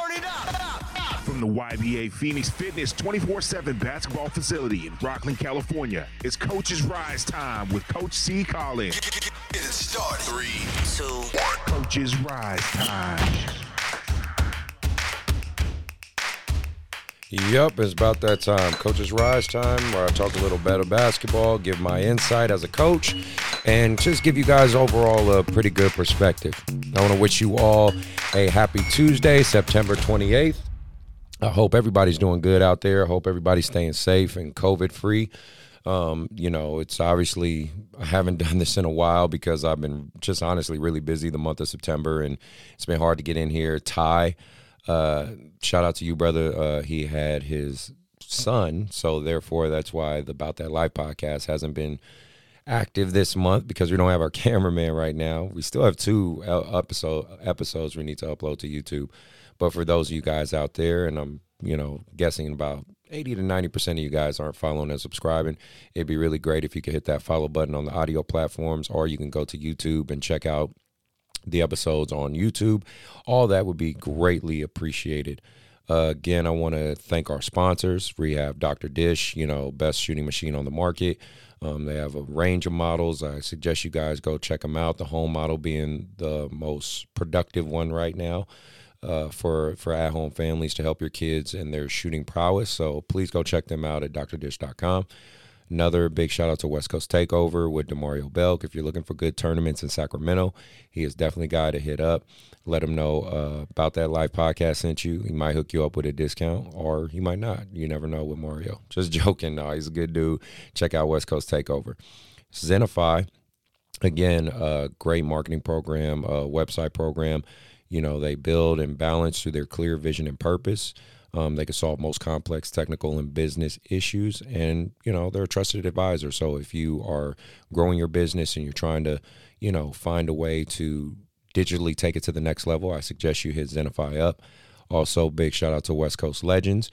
Turn it up. From the YBA Phoenix Fitness 24 7 basketball facility in Rocklin, California, it's Coach's Rise Time with Coach C. Collins. Get it started. Three, two, Coach's Rise Time. Yep, it's about that time. Coach's Rise time, where I talk a little better basketball, give my insight as a coach, and just give you guys overall a pretty good perspective. I want to wish you all a happy Tuesday, September 28th. I hope everybody's doing good out there. I hope everybody's staying safe and COVID free. Um, you know, it's obviously I haven't done this in a while because I've been just honestly really busy the month of September, and it's been hard to get in here. Ty, uh, shout out to you, brother. Uh, he had his son, so therefore that's why the About That Life podcast hasn't been active this month because we don't have our cameraman right now. We still have two uh, episode episodes we need to upload to YouTube. But for those of you guys out there, and I'm you know guessing about 80 to 90 percent of you guys aren't following and subscribing, it'd be really great if you could hit that follow button on the audio platforms, or you can go to YouTube and check out the episodes on YouTube. All that would be greatly appreciated. Uh, again, I want to thank our sponsors. Rehab Dr. Dish, you know, best shooting machine on the market. Um, they have a range of models. I suggest you guys go check them out. The home model being the most productive one right now uh, for for at home families to help your kids and their shooting prowess. So please go check them out at drdish.com. Another big shout out to West Coast Takeover with Demario Belk. If you're looking for good tournaments in Sacramento, he is definitely a guy to hit up. Let him know uh, about that live podcast sent you. He might hook you up with a discount, or he might not. You never know with Mario. Just joking. No, he's a good dude. Check out West Coast Takeover. Zenify, again, a great marketing program, website program. You know, they build and balance through their clear vision and purpose. Um, they can solve most complex technical and business issues, and you know they're a trusted advisor. So if you are growing your business and you're trying to, you know, find a way to digitally take it to the next level, I suggest you hit Zenify up. Also, big shout out to West Coast Legends.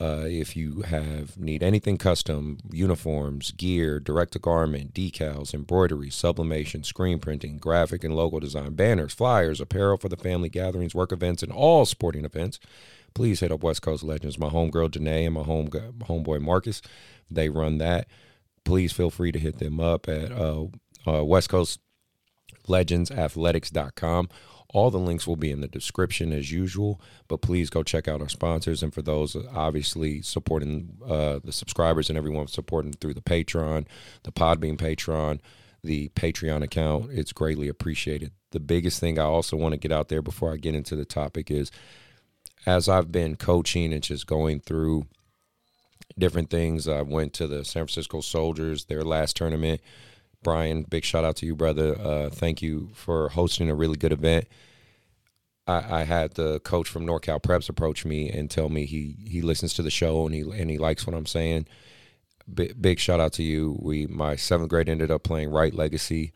Uh, if you have need anything custom, uniforms, gear, direct to garment, decals, embroidery, sublimation, screen printing, graphic and logo design, banners, flyers, apparel for the family gatherings, work events, and all sporting events please hit up West Coast Legends. My homegirl Janae and my home homeboy Marcus, they run that. Please feel free to hit them up at uh, uh, West Coast Legends Athletics.com. All the links will be in the description as usual, but please go check out our sponsors. And for those obviously supporting uh, the subscribers and everyone supporting through the Patreon, the Podbean Patreon, the Patreon account, it's greatly appreciated. The biggest thing I also want to get out there before I get into the topic is as I've been coaching and just going through different things, I went to the San Francisco Soldiers, their last tournament. Brian, big shout out to you, brother. Uh, thank you for hosting a really good event. I, I, had the coach from NorCal Preps approach me and tell me he he listens to the show and he and he likes what I'm saying. B- big shout out to you. We my seventh grade ended up playing Right Legacy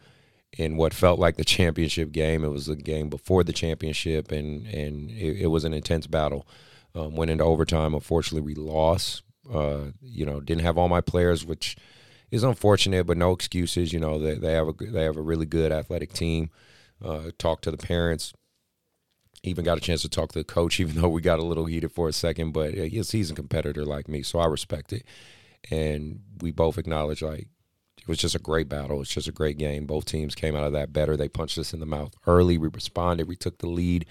in what felt like the championship game. It was a game before the championship, and and it, it was an intense battle. Um, went into overtime. Unfortunately, we lost. Uh, you know, didn't have all my players, which is unfortunate, but no excuses. You know, they, they have a they have a really good athletic team. Uh, talked to the parents. Even got a chance to talk to the coach, even though we got a little heated for a second. But he's, he's a competitor like me, so I respect it. And we both acknowledge like it was just a great battle. It's just a great game. Both teams came out of that better. They punched us in the mouth early. We responded. We took the lead.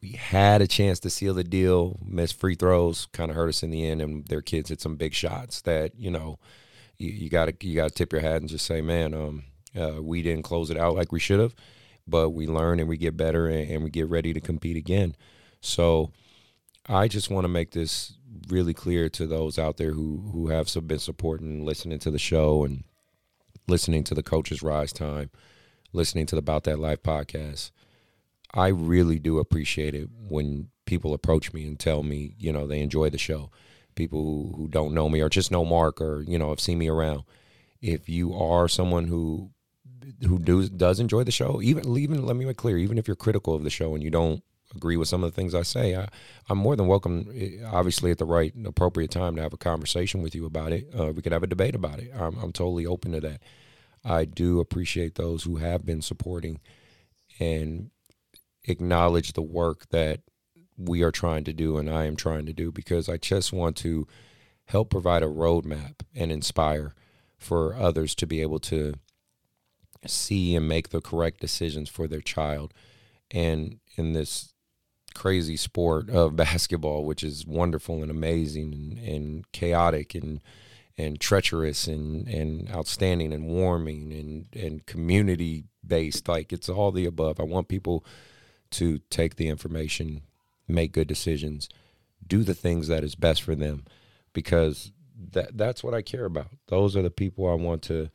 We had a chance to seal the deal. Missed free throws, kind of hurt us in the end. And their kids hit some big shots that you know you got to you got to tip your hat and just say, man, um, uh, we didn't close it out like we should have, but we learn and we get better and, and we get ready to compete again. So I just want to make this really clear to those out there who who have been supporting, and listening to the show, and listening to the Coaches Rise Time, listening to the About That Life podcast. I really do appreciate it when people approach me and tell me, you know, they enjoy the show. People who, who don't know me or just know Mark or, you know, have seen me around. If you are someone who who do, does enjoy the show, even even let me make clear, even if you're critical of the show and you don't agree with some of the things I say, I, I'm more than welcome, eh, obviously, at the right appropriate time to have a conversation with you about it. Uh, we could have a debate about it. I'm, I'm totally open to that. I do appreciate those who have been supporting and acknowledge the work that we are trying to do and I am trying to do because I just want to help provide a roadmap and inspire for others to be able to see and make the correct decisions for their child. And in this crazy sport of basketball, which is wonderful and amazing and, and chaotic and and treacherous and, and outstanding and warming and, and community based. Like it's all the above. I want people to take the information, make good decisions, do the things that is best for them because that that's what I care about. Those are the people I want to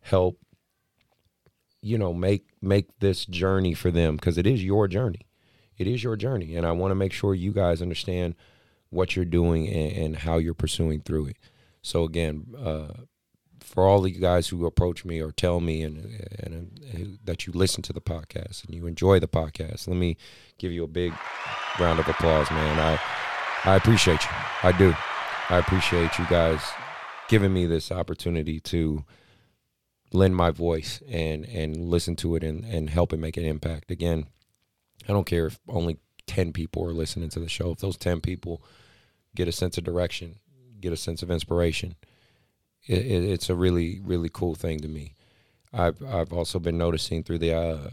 help you know make make this journey for them because it is your journey it is your journey and i want to make sure you guys understand what you're doing and, and how you're pursuing through it. So again uh, for all the you guys who approach me or tell me and, and, and that you listen to the podcast and you enjoy the podcast let me give you a big round of applause man. I i appreciate you. I do. I appreciate you guys giving me this opportunity to lend my voice and and listen to it and and help it make an impact. Again i don't care if only 10 people are listening to the show. If those 10 people get a sense of direction get a sense of inspiration it, it, it's a really really cool thing to me. I've i've also been noticing through the uh,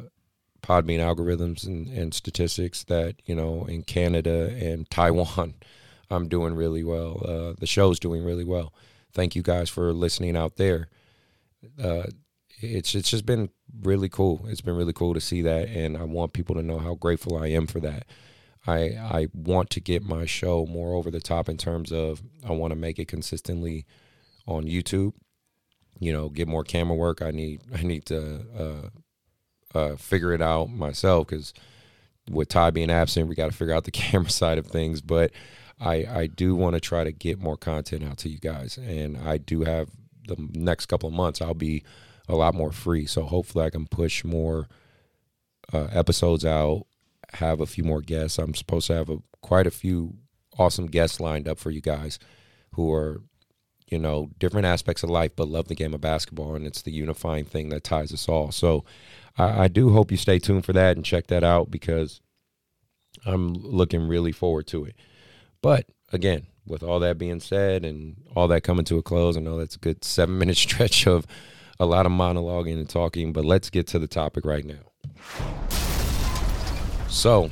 podbean algorithms and, and statistics that you know in canada and taiwan i'm doing really well. Uh, the show's doing really well. Thank you guys for listening out there. Uh, it's it's just been really cool. It's been really cool to see that, and I want people to know how grateful I am for that. I I want to get my show more over the top in terms of I want to make it consistently on YouTube. You know, get more camera work. I need I need to uh, uh, figure it out myself because with Ty being absent, we got to figure out the camera side of things. But I I do want to try to get more content out to you guys, and I do have the next couple of months, I'll be a lot more free. So hopefully, I can push more uh, episodes out, have a few more guests. I'm supposed to have a, quite a few awesome guests lined up for you guys who are, you know, different aspects of life, but love the game of basketball, and it's the unifying thing that ties us all. So I, I do hope you stay tuned for that and check that out because I'm looking really forward to it. But again, with all that being said and all that coming to a close, I know that's a good seven minute stretch of a lot of monologuing and talking, but let's get to the topic right now. So,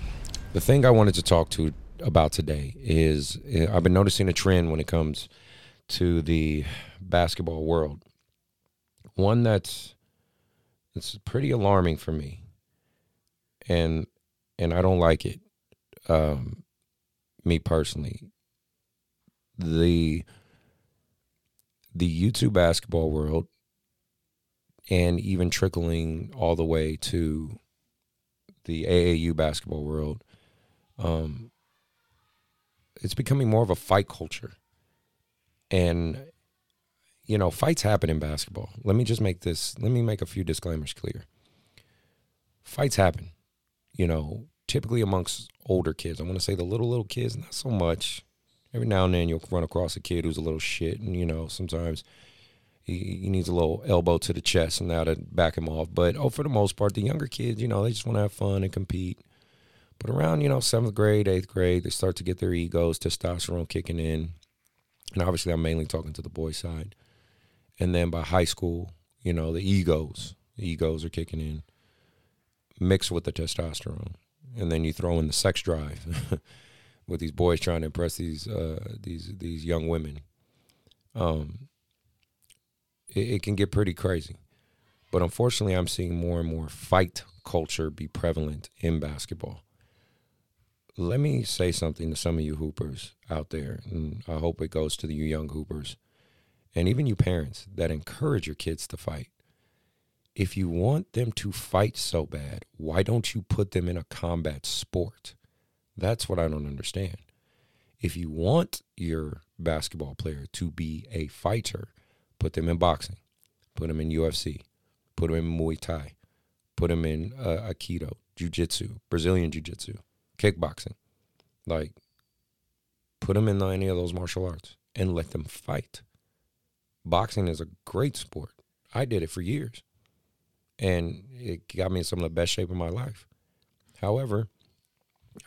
the thing I wanted to talk to about today is eh, I've been noticing a trend when it comes to the basketball world. One that's it's pretty alarming for me, and and I don't like it. Um, me personally, the the YouTube basketball world and even trickling all the way to the AAU basketball world, um, it's becoming more of a fight culture. And, you know, fights happen in basketball. Let me just make this, let me make a few disclaimers clear. Fights happen, you know, typically amongst older kids. I want to say the little, little kids, not so much every now and then you'll run across a kid who's a little shit, and you know sometimes he, he needs a little elbow to the chest and now to back him off. But oh, for the most part, the younger kids, you know, they just want to have fun and compete. But around you know seventh grade, eighth grade, they start to get their egos, testosterone kicking in, and obviously I'm mainly talking to the boy side. And then by high school, you know, the egos, the egos are kicking in, mixed with the testosterone, and then you throw in the sex drive. with these boys trying to impress these uh, these these young women. Um, it, it can get pretty crazy, but unfortunately, I'm seeing more and more fight culture be prevalent in basketball. Let me say something to some of you hoopers out there, and I hope it goes to you young hoopers, and even you parents that encourage your kids to fight. If you want them to fight so bad, why don't you put them in a combat sport? That's what I don't understand. If you want your basketball player to be a fighter, put them in boxing, put them in UFC, put them in Muay Thai, put them in uh, Aikido, Jiu Jitsu, Brazilian Jiu Jitsu, kickboxing. Like, put them in any of those martial arts and let them fight. Boxing is a great sport. I did it for years, and it got me in some of the best shape of my life. However,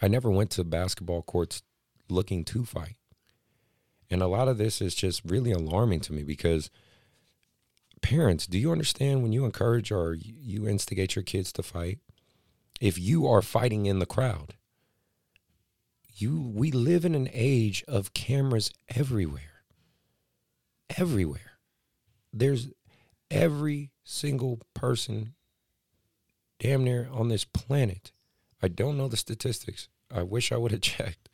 I never went to basketball courts looking to fight. And a lot of this is just really alarming to me because parents, do you understand when you encourage or you instigate your kids to fight? If you are fighting in the crowd, you we live in an age of cameras everywhere. Everywhere. There's every single person damn near on this planet. I don't know the statistics. I wish I would have checked.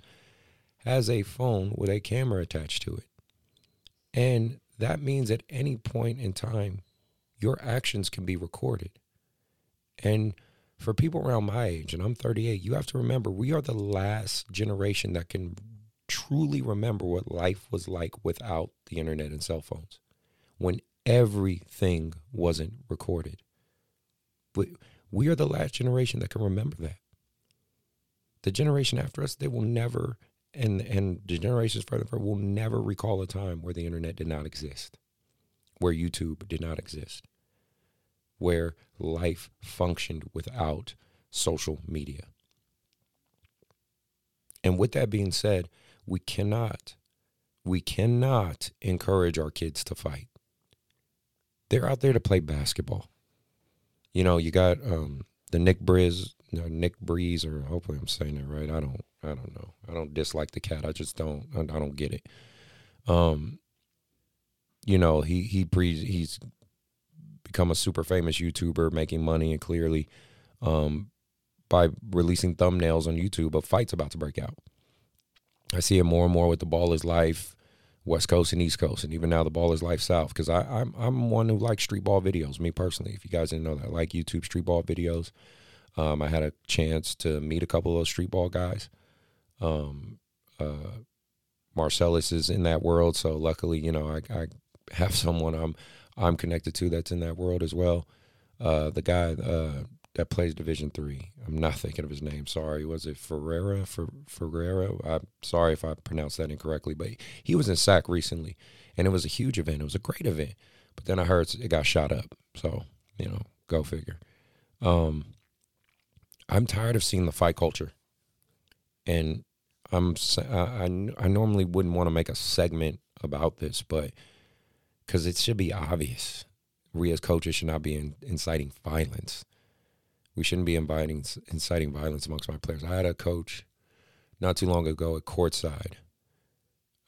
Has a phone with a camera attached to it. And that means at any point in time, your actions can be recorded. And for people around my age, and I'm 38, you have to remember we are the last generation that can truly remember what life was like without the internet and cell phones when everything wasn't recorded. But we are the last generation that can remember that. The generation after us, they will never, and and the generations further will never recall a time where the internet did not exist, where YouTube did not exist, where life functioned without social media. And with that being said, we cannot, we cannot encourage our kids to fight. They're out there to play basketball. You know, you got um, the Nick Briz, no, Nick Breeze, or hopefully I'm saying it right. I don't, I don't know. I don't dislike the cat. I just don't, I, I don't get it. Um, you know, he he pre he's become a super famous YouTuber, making money, and clearly, um, by releasing thumbnails on YouTube of fights about to break out. I see it more and more with the Ball is Life West Coast and East Coast, and even now the ball is life south. Because I'm I'm one who likes street ball videos. Me personally, if you guys didn't know that, I like YouTube street ball videos. Um, I had a chance to meet a couple of those street ball guys. Um, uh, Marcellus is in that world, so luckily, you know, I, I have someone I'm I'm connected to that's in that world as well. Uh, the guy, uh, that plays Division Three. I'm not thinking of his name. Sorry, was it Ferreira? For Ferreira? I'm sorry if I pronounced that incorrectly, but he was in SAC recently, and it was a huge event. It was a great event, but then I heard it got shot up. So you know, go figure. Um, I'm tired of seeing the fight culture, and I'm I I normally wouldn't want to make a segment about this, but because it should be obvious, we as coaches should not be in, inciting violence we shouldn't be inviting, inciting violence amongst my players. I had a coach not too long ago at courtside.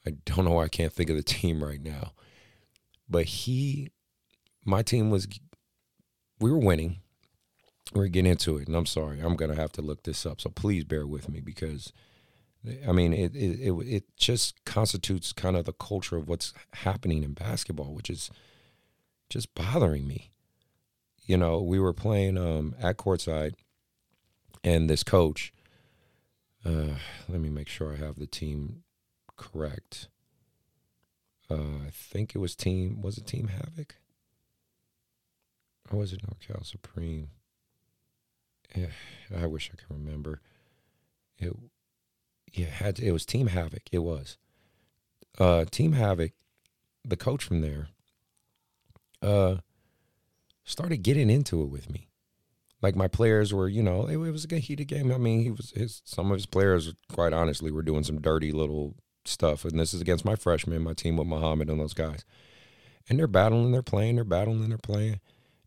I don't know why I can't think of the team right now, but he, my team was, we were winning. We are getting into it, and I'm sorry, I'm gonna have to look this up. So please bear with me because, I mean, it it it, it just constitutes kind of the culture of what's happening in basketball, which is just bothering me you know, we were playing um, at courtside, and this coach. Uh, let me make sure I have the team correct. Uh, I think it was team. Was it Team Havoc? Or was it NorCal Supreme? Yeah, I wish I could remember. It, yeah, had it was Team Havoc. It was. Uh, Team Havoc, the coach from there. Uh, started getting into it with me. Like my players were, you know, it, it was a heated game. I mean, he was his some of his players, quite honestly, were doing some dirty little stuff. And this is against my freshmen, my team with Muhammad and those guys. And they're battling, they're playing, they're battling, they're playing.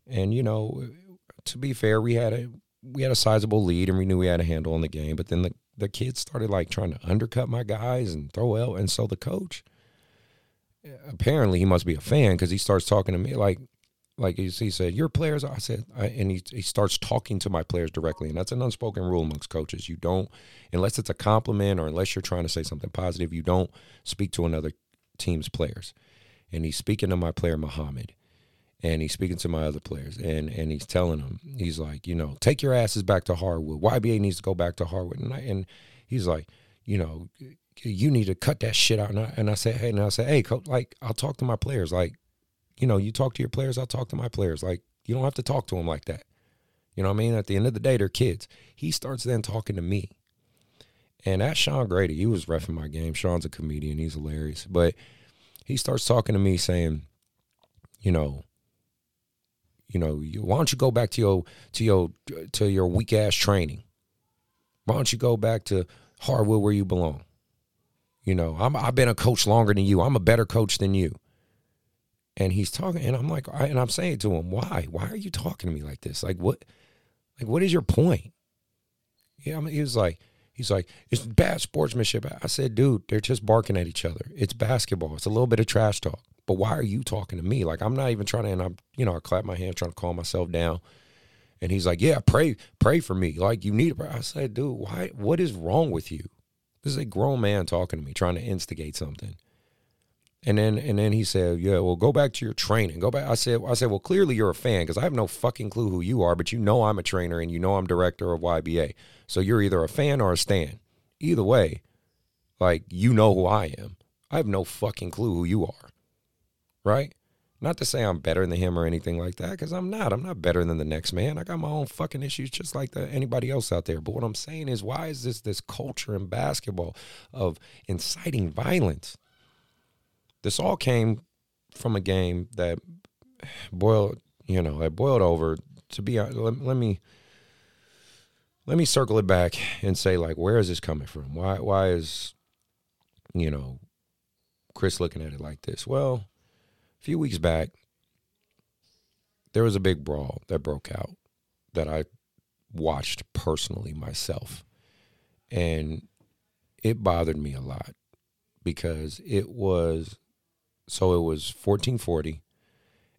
And you know, to be fair, we had a we had a sizable lead and we knew we had a handle on the game. But then the the kids started like trying to undercut my guys and throw out. And so the coach, apparently, he must be a fan because he starts talking to me like, like he said, your players. I said, I, and he, he starts talking to my players directly, and that's an unspoken rule amongst coaches. You don't, unless it's a compliment or unless you're trying to say something positive, you don't speak to another team's players. And he's speaking to my player Muhammad, and he's speaking to my other players, and and he's telling them, he's like, you know, take your asses back to Hardwood. YBA needs to go back to Hardwood, and I, and he's like, you know, you need to cut that shit out. And I, and I said, hey, and I said, hey, coach, like I'll talk to my players, like you know, you talk to your players, I'll talk to my players. Like, you don't have to talk to them like that. You know what I mean? At the end of the day, they're kids. He starts then talking to me. And that's Sean Grady. He was refing my game. Sean's a comedian. He's hilarious. But he starts talking to me saying, you know, you know, why don't you go back to your to your to your weak ass training? Why don't you go back to hardwood where you belong? You know, I'm, I've been a coach longer than you. I'm a better coach than you. And he's talking, and I'm like, and I'm saying to him, why? Why are you talking to me like this? Like what? Like what is your point? Yeah, I mean, he was like, he's like, it's bad sportsmanship. I said, dude, they're just barking at each other. It's basketball. It's a little bit of trash talk. But why are you talking to me? Like I'm not even trying to. And I'm, you know, I clap my hand trying to calm myself down. And he's like, yeah, pray, pray for me. Like you need. I said, dude, why? What is wrong with you? This is a grown man talking to me, trying to instigate something. And then and then he said, "Yeah, well, go back to your training. Go back." I said, "I said, well, clearly you're a fan because I have no fucking clue who you are, but you know I'm a trainer and you know I'm director of YBA. So you're either a fan or a stan. Either way, like you know who I am. I have no fucking clue who you are, right? Not to say I'm better than him or anything like that, because I'm not. I'm not better than the next man. I got my own fucking issues just like the, anybody else out there. But what I'm saying is, why is this this culture in basketball of inciting violence? This all came from a game that boiled, you know, it boiled over. To be let, let me let me circle it back and say, like, where is this coming from? Why why is you know Chris looking at it like this? Well a few weeks back, there was a big brawl that broke out that I watched personally myself. And it bothered me a lot because it was so it was 1440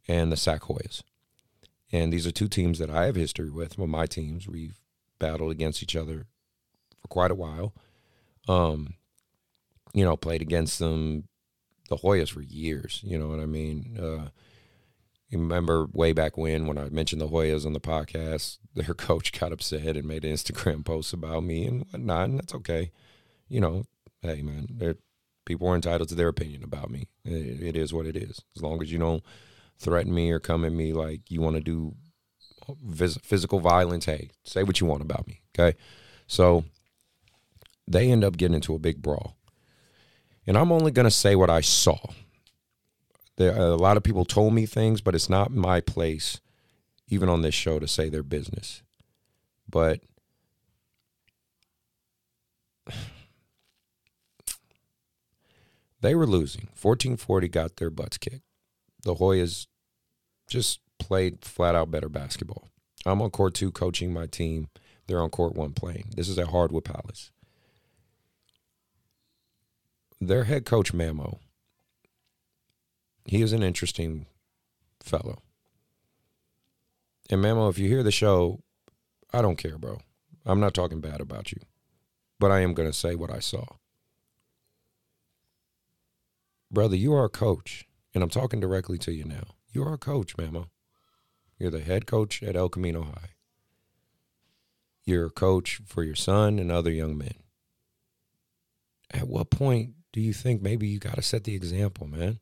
and the Sac And these are two teams that I have history with. Well, my teams, we've battled against each other for quite a while. Um, you know, played against them the Hoyas for years. You know what I mean? Uh, you remember way back when, when I mentioned the Hoyas on the podcast, their coach got upset and made an Instagram post about me and whatnot, and that's okay. You know, hey man, people are entitled to their opinion about me. It, it is what it is. As long as you don't threaten me or come at me like you want to do physical violence, hey, say what you want about me. Okay, so they end up getting into a big brawl and I'm only going to say what I saw. There, a lot of people told me things, but it's not my place, even on this show, to say their business. But they were losing. 1440 got their butts kicked. The Hoyas just played flat out better basketball. I'm on court two coaching my team. They're on court one playing. This is at Hardwood Palace their head coach Mamo, he is an interesting fellow. And Mamo, if you hear the show, I don't care, bro. I'm not talking bad about you, but I am going to say what I saw. Brother, you are a coach, and I'm talking directly to you now. You are a coach, Mamo. You're the head coach at El Camino High. You're a coach for your son and other young men. At what point do you think maybe you got to set the example, man?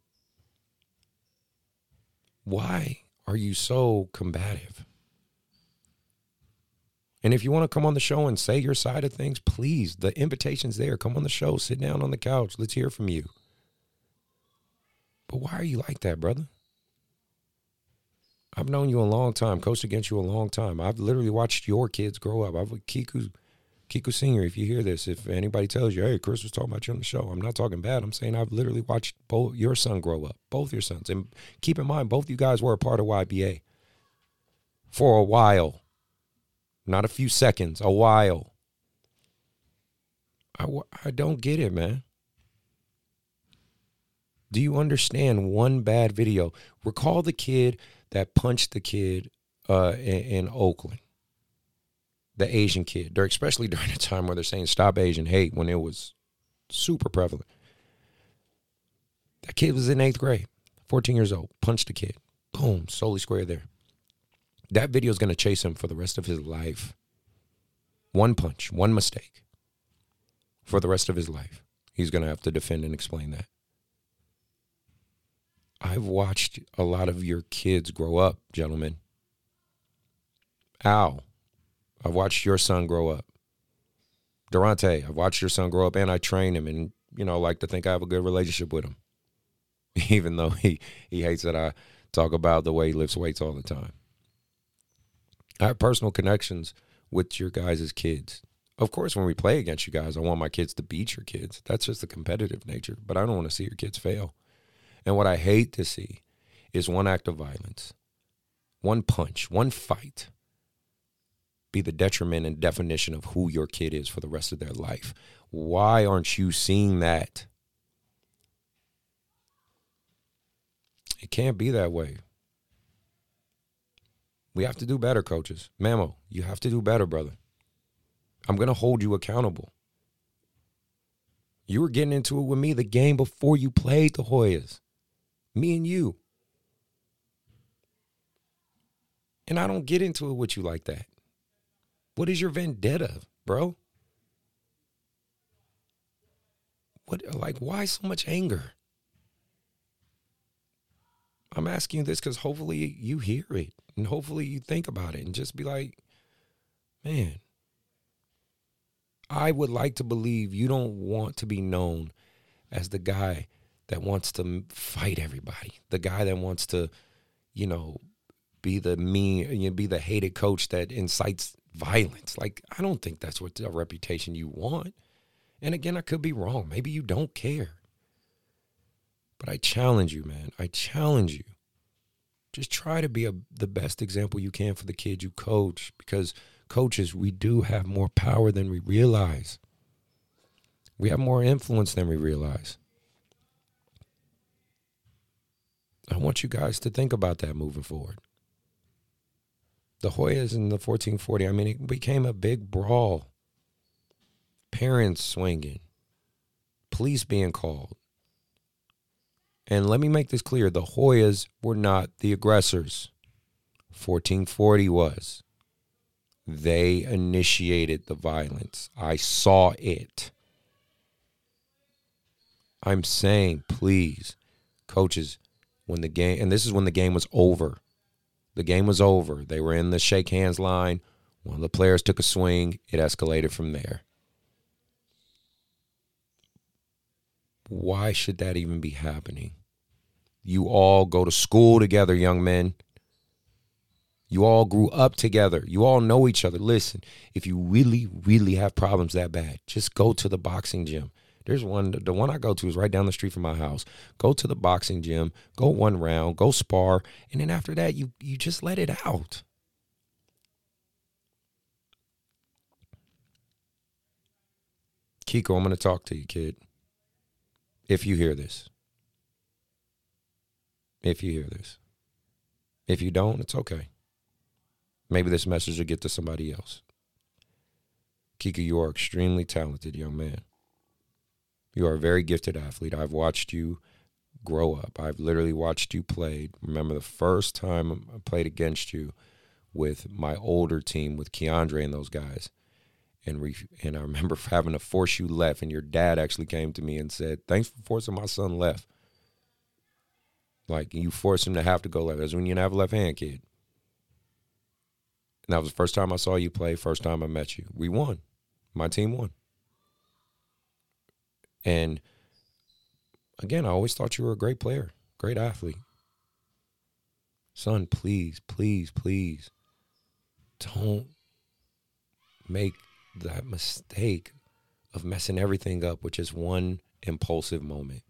Why are you so combative? And if you want to come on the show and say your side of things, please, the invitation's there. Come on the show, sit down on the couch. Let's hear from you. But why are you like that, brother? I've known you a long time, coached against you a long time. I've literally watched your kids grow up. I've Kiku Kiku Senior, if you hear this, if anybody tells you, hey, Chris was talking about you on the show, I'm not talking bad. I'm saying I've literally watched both your son grow up, both your sons. And keep in mind, both you guys were a part of YBA for a while, not a few seconds, a while. I, I don't get it, man. Do you understand one bad video? Recall the kid that punched the kid uh, in, in Oakland the Asian kid, especially during a time where they're saying stop Asian hate when it was super prevalent. That kid was in eighth grade, 14 years old, punched a kid. Boom, solely square there. That video is going to chase him for the rest of his life. One punch, one mistake for the rest of his life. He's going to have to defend and explain that. I've watched a lot of your kids grow up, gentlemen. Ow. I've watched your son grow up. Durante, I've watched your son grow up and I train him and, you know, like to think I have a good relationship with him. Even though he, he hates that I talk about the way he lifts weights all the time. I have personal connections with your guys' kids. Of course, when we play against you guys, I want my kids to beat your kids. That's just the competitive nature. But I don't want to see your kids fail. And what I hate to see is one act of violence, one punch, one fight be the detriment and definition of who your kid is for the rest of their life. Why aren't you seeing that? It can't be that way. We have to do better, coaches. Mamo, you have to do better, brother. I'm going to hold you accountable. You were getting into it with me the game before you played the Hoyas. Me and you. And I don't get into it with you like that. What is your vendetta, bro? What like why so much anger? I'm asking you this because hopefully you hear it and hopefully you think about it and just be like, man, I would like to believe you don't want to be known as the guy that wants to fight everybody, the guy that wants to, you know, be the mean, you know, be the hated coach that incites violence. Like, I don't think that's what the reputation you want. And again, I could be wrong. Maybe you don't care. But I challenge you, man. I challenge you. Just try to be a, the best example you can for the kids you coach because coaches, we do have more power than we realize. We have more influence than we realize. I want you guys to think about that moving forward. The Hoyas in the 1440, I mean, it became a big brawl. Parents swinging, police being called. And let me make this clear the Hoyas were not the aggressors. 1440 was. They initiated the violence. I saw it. I'm saying, please, coaches, when the game, and this is when the game was over. The game was over. They were in the shake hands line. One of the players took a swing. It escalated from there. Why should that even be happening? You all go to school together, young men. You all grew up together. You all know each other. Listen, if you really, really have problems that bad, just go to the boxing gym. There's one, the one I go to is right down the street from my house. Go to the boxing gym, go one round, go spar, and then after that, you you just let it out. Kiko, I'm going to talk to you, kid. If you hear this. If you hear this. If you don't, it's okay. Maybe this message will get to somebody else. Kiko, you are extremely talented, young man. You are a very gifted athlete. I've watched you grow up. I've literally watched you play. Remember the first time I played against you with my older team with Keandre and those guys. And re- and I remember having to force you left, and your dad actually came to me and said, "Thanks for forcing my son left." Like you forced him to have to go left. That's when you have a left hand, kid. And that was the first time I saw you play. First time I met you. We won. My team won. And again, I always thought you were a great player, great athlete. Son, please, please, please don't make that mistake of messing everything up with just one impulsive moment.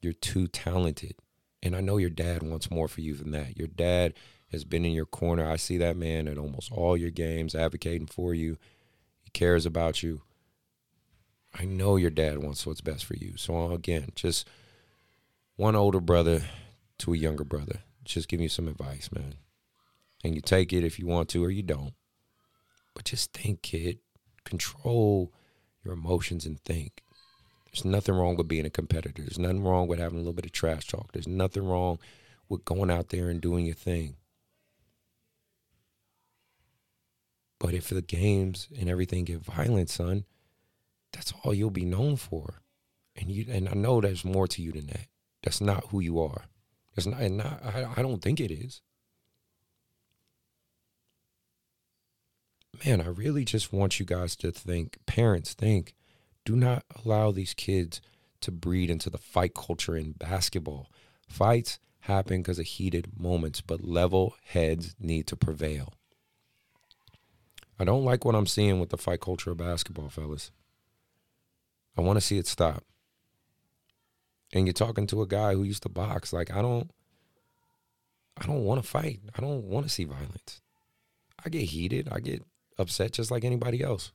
You're too talented. And I know your dad wants more for you than that. Your dad has been in your corner. I see that man at almost all your games advocating for you. He cares about you. I know your dad wants what's best for you. So again, just one older brother to a younger brother. Just give you some advice, man. And you take it if you want to or you don't. But just think, kid. Control your emotions and think. There's nothing wrong with being a competitor. There's nothing wrong with having a little bit of trash talk. There's nothing wrong with going out there and doing your thing. But if the games and everything get violent, son, that's all you'll be known for. And you and I know there's more to you than that. That's not who you are. That's not and not, I, I don't think it is. Man, I really just want you guys to think, parents think, do not allow these kids to breed into the fight culture in basketball. Fights happen because of heated moments, but level heads need to prevail. I don't like what I'm seeing with the fight culture of basketball, fellas. I want to see it stop. And you're talking to a guy who used to box. Like, I don't I don't want to fight. I don't want to see violence. I get heated. I get upset just like anybody else.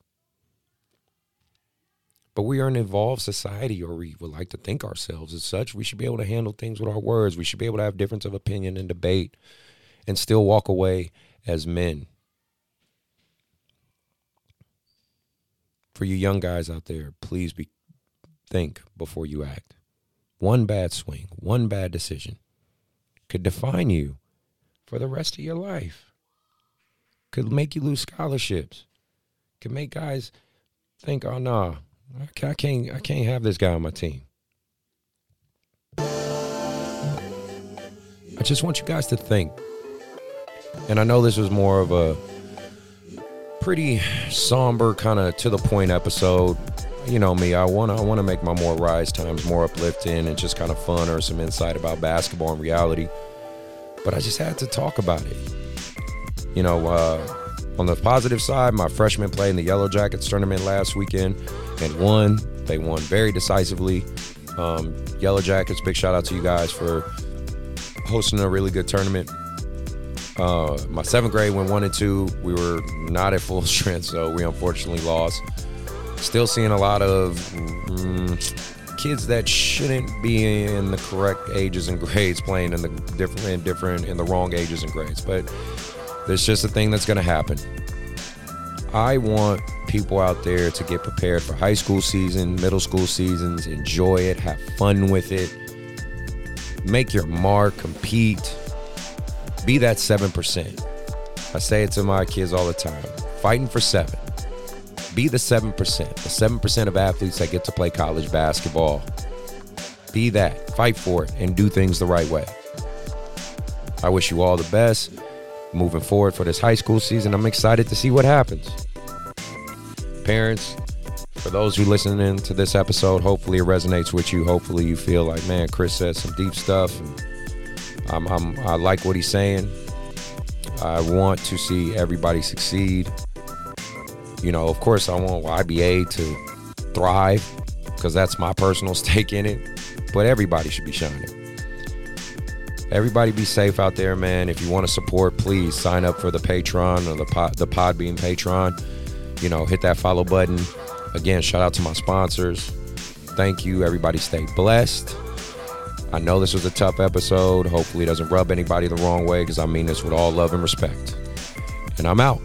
But we are an evolved society, or we would like to think ourselves as such. We should be able to handle things with our words. We should be able to have difference of opinion and debate and still walk away as men. For you young guys out there, please be think before you act. One bad swing, one bad decision could define you for the rest of your life. Could make you lose scholarships. Could make guys think, "Oh no, I can't, I can't have this guy on my team." I just want you guys to think. And I know this was more of a pretty somber kind of to the point episode. You know me, I want to I want to make my more rise times more uplifting and just kind of fun or some insight about basketball and reality. But I just had to talk about it. You know, uh, on the positive side, my freshmen played in the Yellow Jackets tournament last weekend and won. They won very decisively. Um, Yellow Jackets, big shout out to you guys for hosting a really good tournament. Uh, my seventh grade went one and two. We were not at full strength, so we unfortunately lost. Still seeing a lot of mm, kids that shouldn't be in the correct ages and grades playing in the different, in different, in the wrong ages and grades. But it's just a thing that's going to happen. I want people out there to get prepared for high school season, middle school seasons, enjoy it, have fun with it, make your mark, compete, be that 7%. I say it to my kids all the time fighting for seven. Be the 7%, the 7% of athletes that get to play college basketball. Be that, fight for it, and do things the right way. I wish you all the best moving forward for this high school season. I'm excited to see what happens. Parents, for those who listening to this episode, hopefully it resonates with you. Hopefully you feel like, man, Chris says some deep stuff. And I'm, I'm, I like what he's saying. I want to see everybody succeed. You know, of course, I want YBA to thrive because that's my personal stake in it. But everybody should be shining. Everybody be safe out there, man. If you want to support, please sign up for the Patreon or the pod, the Podbean Patreon. You know, hit that follow button. Again, shout out to my sponsors. Thank you. Everybody stay blessed. I know this was a tough episode. Hopefully, it doesn't rub anybody the wrong way because I mean this with all love and respect. And I'm out.